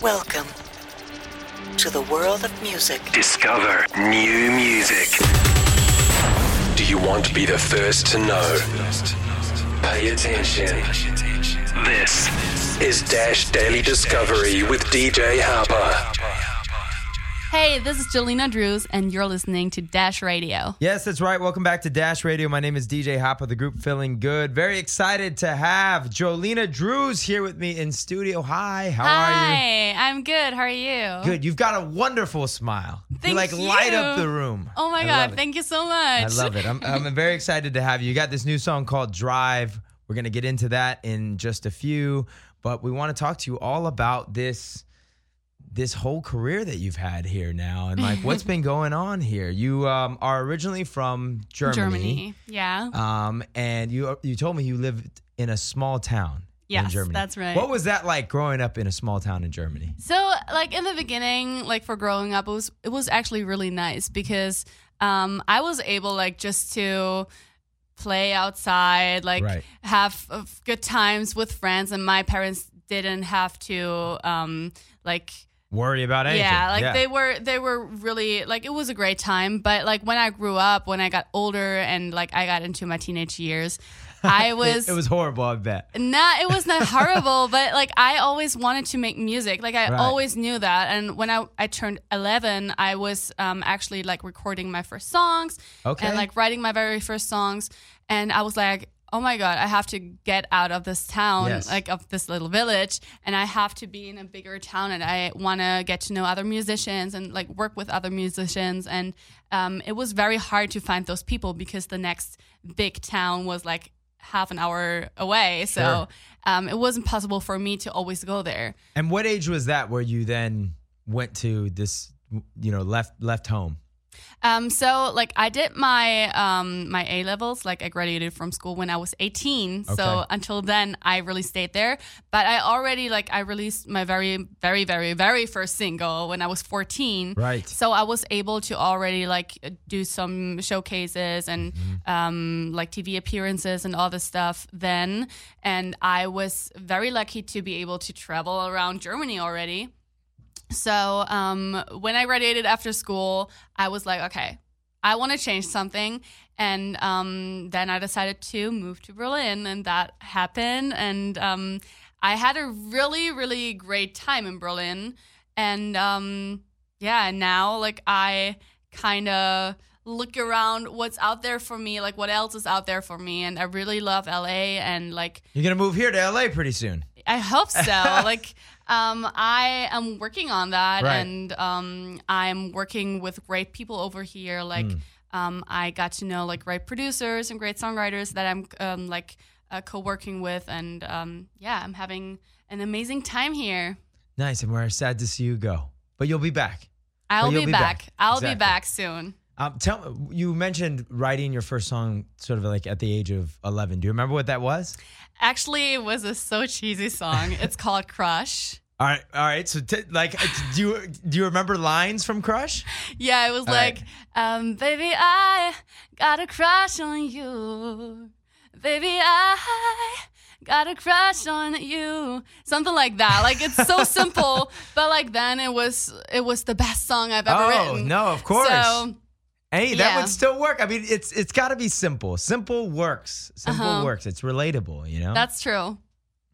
Welcome to the world of music. Discover new music. Do you want to be the first to know? Pay attention. This is Dash Daily Discovery with DJ Harper. Hey, this is Jolena Drews, and you're listening to Dash Radio. Yes, that's right. Welcome back to Dash Radio. My name is DJ Hop of the group Feeling Good. Very excited to have Jolena Drews here with me in studio. Hi, how are you? Hi, I'm good. How are you? Good. You've got a wonderful smile. Thank you like you. light up the room. Oh my I God, thank you so much. I love it. I'm, I'm very excited to have you. You got this new song called Drive. We're going to get into that in just a few, but we want to talk to you all about this this whole career that you've had here now and like what's been going on here. You um, are originally from Germany. Germany. Yeah. Um, and you you told me you lived in a small town in Germany. that's right. What was that like growing up in a small town in Germany? So, like in the beginning, like for growing up, it was it was actually really nice because um, I was able like just to play outside, like Right. have uh, good times with friends, and my parents didn't have to um, like Worry about anything. Yeah, like they were they were really like it was a great time. But like when I grew up, when I got older and like I got into my teenage years, I was it, was horrible, I bet. Nah, it was not horrible, but like I always wanted to make music. Like I Right. always knew that. And when I, I turned eleven, I was um, actually like recording my first songs Okay. and like writing my very first songs. And I was like, oh my god, I have to get out of this town, Yes. like of this little village, and I have to be in a bigger town. And I want to get to know other musicians and like work with other musicians. And um, it was very hard to find those people because the next big town was like half an hour away. So um, it wasn't possible for me to always go there. And what age was that where you then went to this, you know, left left home? Um, so like I did my um, my A levels, like I graduated from school when I was 18. Okay. So until then, I really stayed there. But I already like I released my very very very very first single when I was 14. Right. So I was able to already like do some showcases and Mm-hmm. um, like TV appearances and all this stuff then. And I was very lucky to be able to travel around Germany already. So um, when I graduated after school, I was like, okay, I want to change something. And um, then I decided to move to Berlin, and that happened. And um, I had a really, really great time in Berlin. And um, yeah, now like I kind of look around what's out there for me, like what else is out there for me. And I really love LA and like You're gonna move here to LA pretty soon. I hope so. like, um, I am working on that, Right. and um, I'm working with great people over here. Like, Hmm. um, I got to know like great producers and great songwriters that I'm um, like uh, co-working with, and um, yeah, I'm having an amazing time here. Nice, and we're sad to see you go, but you'll be back. I'll be, be back. back. I'll Exactly. be back soon. Um, tell you mentioned writing your first song sort of like at the age of 11. Do you remember what that was? Actually, it was a so cheesy song. it's called Crush. All right, all right. So, t- like, uh, do you do you remember lines from Crush? Yeah, it was All like, right. um, baby, I got a crush on you. Baby, I got a crush on you. Something like that. Like it's so simple, but like then it was it was the best song I've ever written. Oh written. no, of course. So hey, that yeah. would still work. I mean, it's it's got to be simple. Simple works. Simple Uh-huh. works. It's relatable. You know. that's true.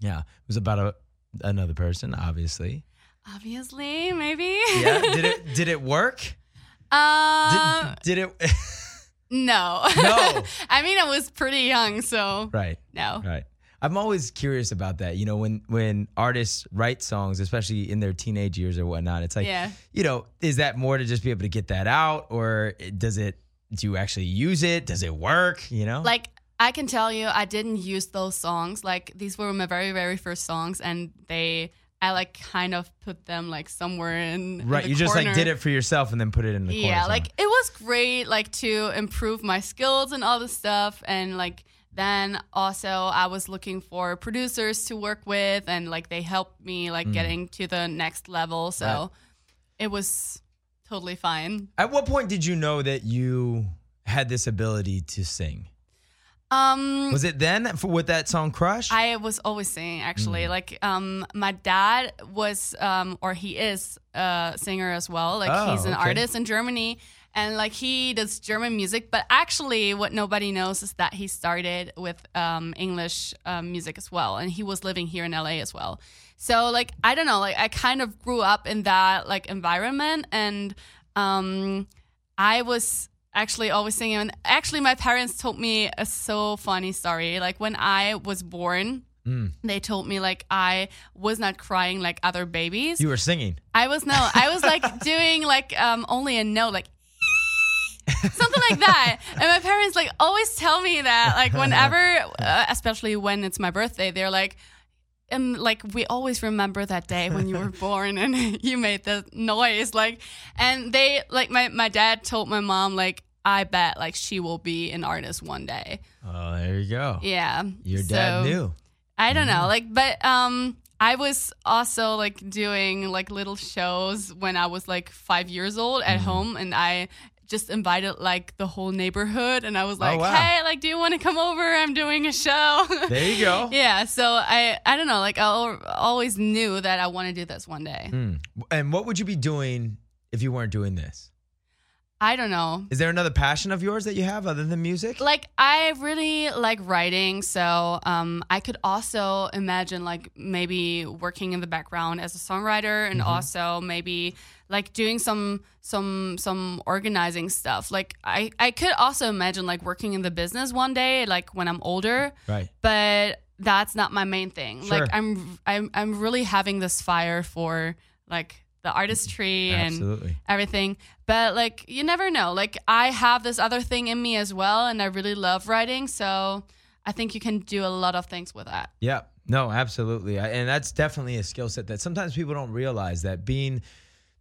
yeah. It was about a another person, obviously. Obviously, maybe. Yeah. did it did it work? Did, Uh, did it? no. No. I mean, I was pretty young, so right. no. Right. I'm always curious about that. You know, when when artists write songs, especially in their teenage years or whatnot, it's like, Yeah. you know, is that more to just be able to get that out, or does it? Do you actually use it? Does it work? You know, Like I can tell you, I didn't use those songs. Like these were my very, very first songs, and they, I like kind of put them like somewhere in. in right? the You just like did it for yourself and then put it in the. Yeah, somewhere. like it was great, like to improve my skills and all this stuff, and like then also I was looking for producers to work with, and like they helped me like getting to the next level. So Mm. Right. it was totally fine. At what point did you know that you had this ability to sing? Um, Was it then for, with that song Crush? I was always singing actually. Mm. Like um my dad was um or he is a singer as well. Like Oh, he's an okay. artist in Germany and like he does German music, but actually what nobody knows is that he started with um English um, music as well and he was living here in LA as well. So like I don't know, like I kind of grew up in that like environment and um I was actually always singing. And actually, my parents told me a so funny story. Like when I was born, Mm. they told me like I was not crying like other babies. you were singing. I was no, I was like doing like um only a note, like something like that. And my parents like always tell me that like whenever, uh, especially when it's my birthday, they're like. And like we always remember that day when you were born and you made the noise like and they like my, my dad told my mom like I bet like she will be an artist one day. Oh, there you go. Yeah. Your dad So- knew. I don't Mm-hmm. know, like, but um, I was also like doing like little shows when I was like five years old at home, and I just invited like the whole neighborhood, and I was like, Oh, wow. "Hey, like, do you want to come over? I'm doing a show." There you go. yeah, so I I don't know, like, I always knew that I want to do this one day. Mm. And what would you be doing if you weren't doing this? I don't know. Is there another passion of yours that you have other than music? like I really like writing, so um, I could also imagine like maybe working in the background as a songwriter, and also maybe like doing some some some organizing stuff. Like I I could also imagine like working in the business one day, like when I'm older. right. But that's not my main thing. Sure. Like I'm I'm I'm really having this fire for like the artistry and everything. But like you never know. Like I have this other thing in me as well and I really love writing, so I think you can do a lot of things with that. Yeah. No, absolutely. And that's definitely a skill set that sometimes people don't realize that being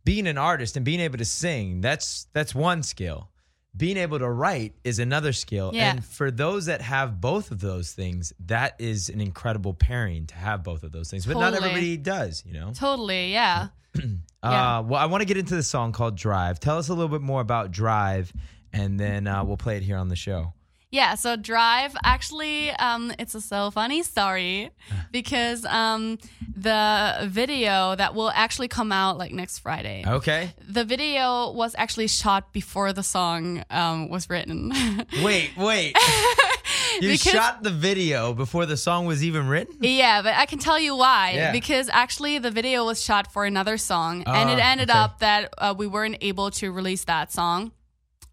being an artist and being able to sing, that's that's one skill. Being able to write is another skill. Yeah. And for those that have both of those things, that is an incredible pairing to have both of those things. But not everybody does, you know. Totally, yeah. Uh, well, I want to get into the song called Drive. Tell us a little bit more about Drive, and then uh, we'll play it here on the show. Yeah, so Drive actually um it's a so funny story because um the video that will actually come out like next Friday. Okay. The video was actually shot before the song um was written. Wait, wait. you Because- shot the video before the song was even written? Yeah, but I can tell you why. Yeah. Because actually, the video was shot for another song, and it Ah, ended okay. up that uh, we weren't able to release that song.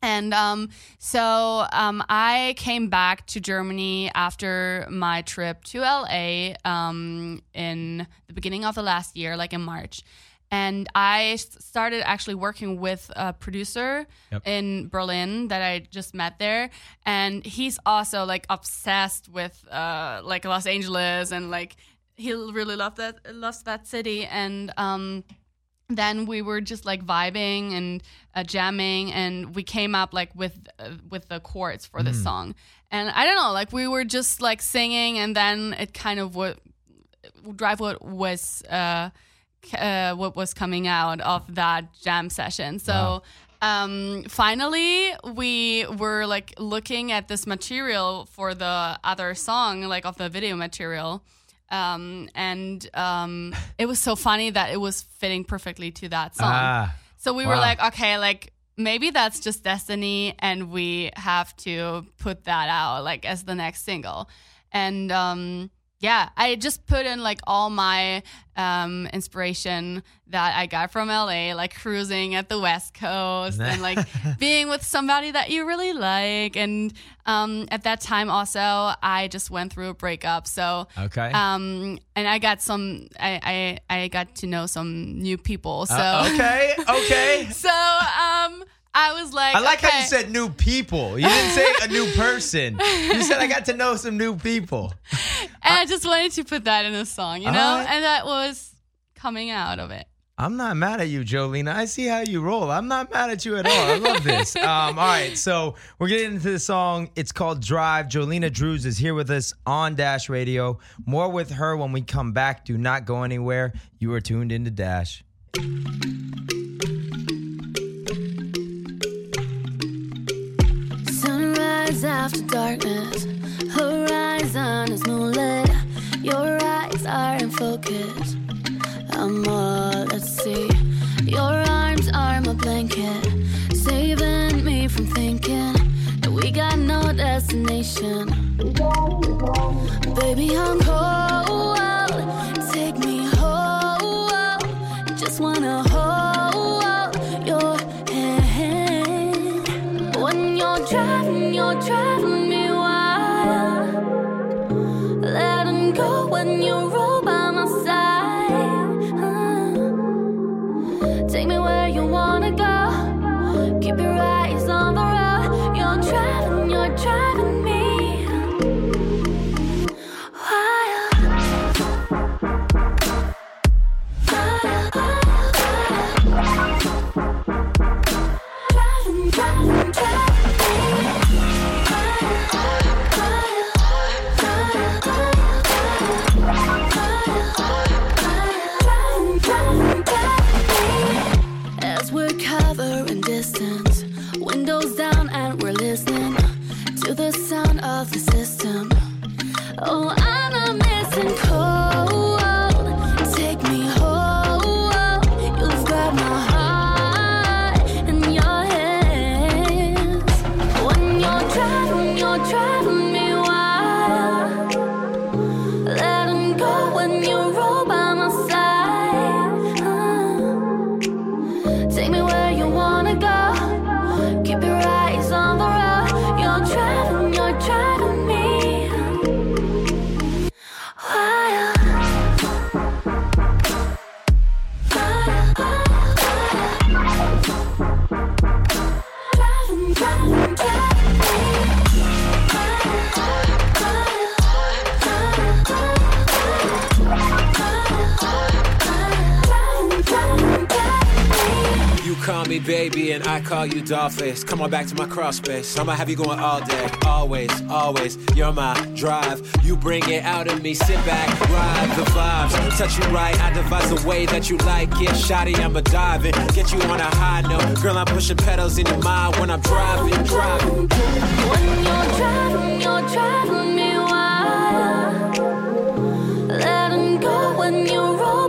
And um, so um, I came back to Germany after my trip to LA um, in the beginning of the last year, like in March. And I started actually working with a producer Yep. in Berlin that I just met there, and he's also like obsessed with uh, like Los Angeles and like he really loved that loves that city. And um, then we were just like vibing and uh, jamming, and we came up like with uh, with the chords for this song. And I don't know, like we were just like singing, and then it kind of what drive what was. Uh, uh, what was coming out of that jam session. So Wow. um, finally, we were like looking at this material for the other song, like of the video material. Um, and um, it was so funny that it was fitting perfectly to that song. Ah, So we were like, okay, like maybe that's just destiny, and we have to put that out like as the next single. And um, yeah, I just put in like all my um, inspiration that I got from LA, like cruising at the West Coast and like being with somebody that you really like. And um, at that time, also, I just went through a breakup. So okay. um, and I got some, I, I, I got to know some new people. So Uh, okay, okay. so um, I was like, I like how you said new people. You didn't say a new person. You said I got to know some new people. and I just wanted to put that in a song, you know, Alright. and that was coming out of it. I'm not mad at you, Jolena. I see how you roll. I'm not mad at you at all. I love this. Um, all right, so we're getting into the song. It's called Drive. Jolena Drews is here with us on Dash Radio. More with her when we come back. Do not go anywhere. You are tuned into Dash. After darkness. Horizon is moonlit. Your eyes are in focus. I'm all at sea. Your arms are my blanket, saving me from thinking that we got no destination. Baby, I'm cold. Take me home. Just wanna You're driving, you're driving me wild. Letting go when you distance, windows down and we're listening to the sound of the system. Oh, call you dollface. Come on back to my crawl space. I'ma have you going all day, always, always. You're my drive. You bring it out of me. Sit back, ride the vibes. Touch you right. I devise the way that you like it. Shotty, I'ma dive. Get you on a high note. Girl, I'm pushing pedals in your mind when I'm driving, driving. When you're driving, you're driving me wild. Letting go when you roll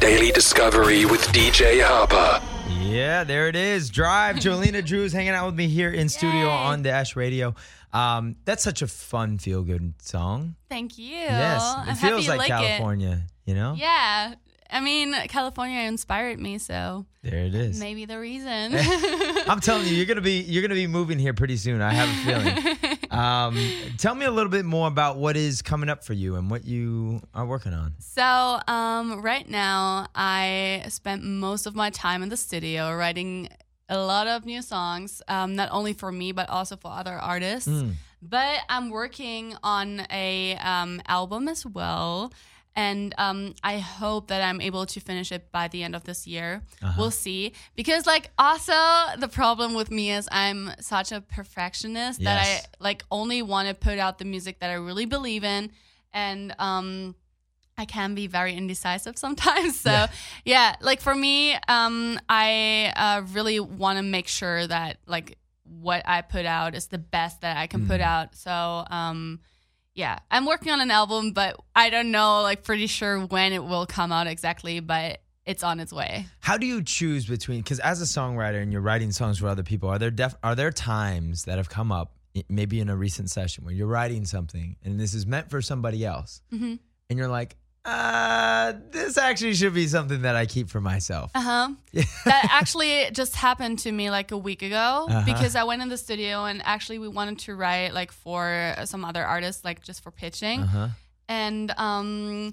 Daily Discovery with DJ Harper. Yeah, there it is. Drive. Jolena Drews hanging out with me here in studio Yay. on Dash Radio. Um, that's such a fun, feel good song. Thank you. yes, I'm it feels you like, like it. California. You know, Yeah. I mean, California inspired me, so there it is. maybe the reason. I'm telling you, you're gonna be you're gonna be moving here pretty soon. I have a feeling. um, tell me a little bit more about what is coming up for you and what you are working on. So, um, right now, I spent most of my time in the studio writing a lot of new songs, um, not only for me but also for other artists. But I'm working on a um, album as well, and um, I hope that I'm able to finish it by the end of this year. We'll see. Because, like, also the problem with me is I'm such a perfectionist that I like only want to put out the music that I really believe in, and um. I can be very indecisive sometimes. So, yeah, like for me, um, I uh, really want to make sure that like what I put out is the best that I can put out. So, um, yeah, I'm working on an album, but I don't know, like, pretty sure when it will come out exactly, but it's on its way. How do you choose between? Because as a songwriter and you're writing songs for other people, are there def, are there times that have come up, maybe in a recent session, where you're writing something and this is meant for somebody else, Mm-hmm. and you're like, uh, this actually should be something that I keep for myself. Uh huh. that actually just happened to me like a week ago Uh-huh. because I went in the studio and actually we wanted to write like for some other artists, like just for pitching. Uh-huh. And um,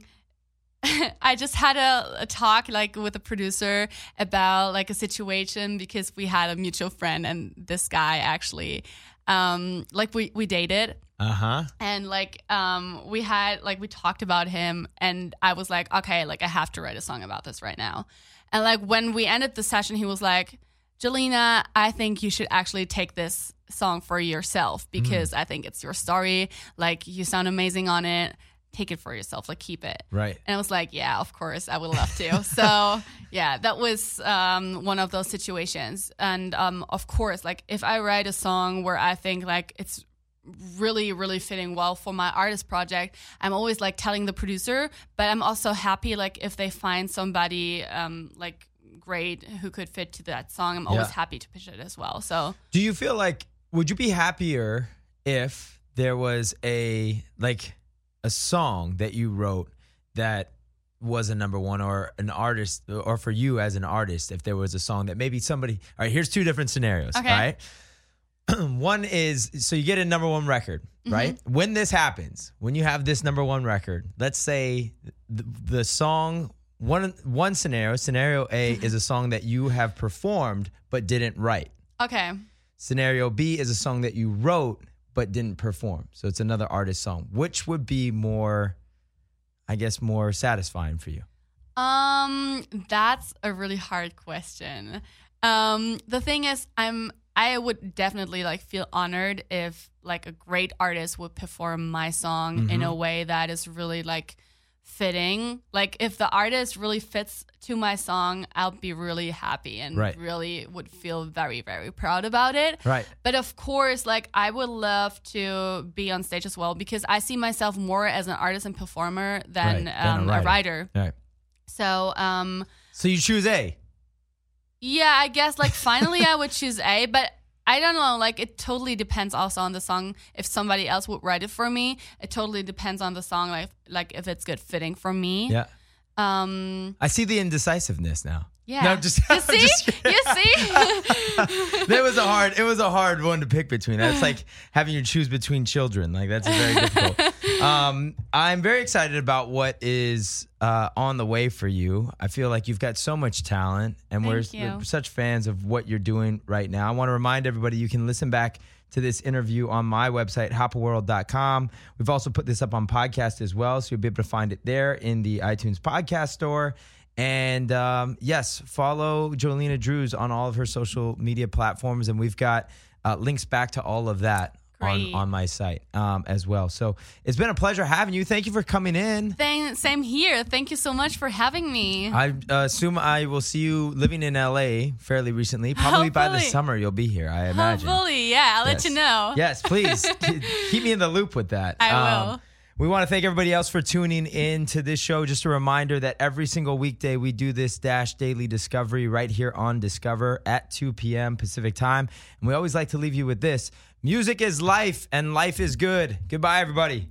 I just had a, a talk like with a producer about like a situation because we had a mutual friend and this guy actually, um, like we we dated Uh huh. and like um we had like we talked about him and i was like okay like i have to write a song about this right now and like when we ended the session he was like jelena i think you should actually take this song for yourself because i think it's your story like you sound amazing on it take it for yourself like keep it Right. and I was like, yeah, of course, I would love to. so, yeah, that was um, one of those situations. And um, of course, like if I write a song where I think like it's really, really fitting well for my artist project, I'm always like telling the producer, but I'm also happy like if they find somebody um, like great who could fit to that song, I'm always happy to pitch it as well. So, Do you feel like would you be happier if there was a like a song that you wrote that was a number one or an artist or for you as an artist if there was a song that maybe somebody all right here's two different scenarios Okay. right one is so you get a number one record right when this happens when you have this number one record let's say the, the song one one scenario scenario a is a song that you have performed but didn't write okay. Scenario B is a song that you wrote but didn't perform. So it's another artist song. Which would be more, I guess, more satisfying for you? Um, that's a really hard question. Um, the thing is, I'm I would definitely like feel honored if like a great artist would perform my song in Mm-hmm. a way that is really like fitting. Like if the artist really fits to my song, I'll be really happy and Right. really would feel very very proud about it. Right. But of course, like I would love to be on stage as well because I see myself more as an artist and performer than, Right, than a um, a writer. writer. All right. So, um, So you choose A. yeah, I guess like finally I would choose A, but I don't know. Like it totally depends also on the song. If somebody else would write it for me, it totally depends on the song. Like like if it's good fitting for me. Yeah. Um. I see the indecisiveness now. Yeah. No, just, you see. just you see. that was a hard. It was a hard one to pick between. That's like having you choose between children. Like that's very difficult. Um, I'm very excited about what is uh, on the way for you. I feel like you've got so much talent, and we're, we're such fans of what you're doing right now. I want to remind everybody you can listen back to this interview on my website, hopperworld.com. We've also put this up on podcast as well, so you'll be able to find it there in the iTunes podcast store. And um, yes, follow Jolena Drews on all of her social media platforms, and we've got uh, links back to all of that Great. on my site um, as well. So it's been a pleasure having you. Thank you for coming in. Same, same here. Thank you so much for having me. I uh, assume I will see you living in LA fairly recently. Probably by the summer you'll be here, I imagine. Hopefully, yeah. I'll let you know. Yes, please keep me in the loop with that. Um, I will. we want to thank everybody else for tuning in to this show. Just a reminder that every single weekday we do this Dash Daily Discovery right here on Discover at 2 p.m. Pacific time. And we always like to leave you with this music is life, and life is good. Goodbye, everybody.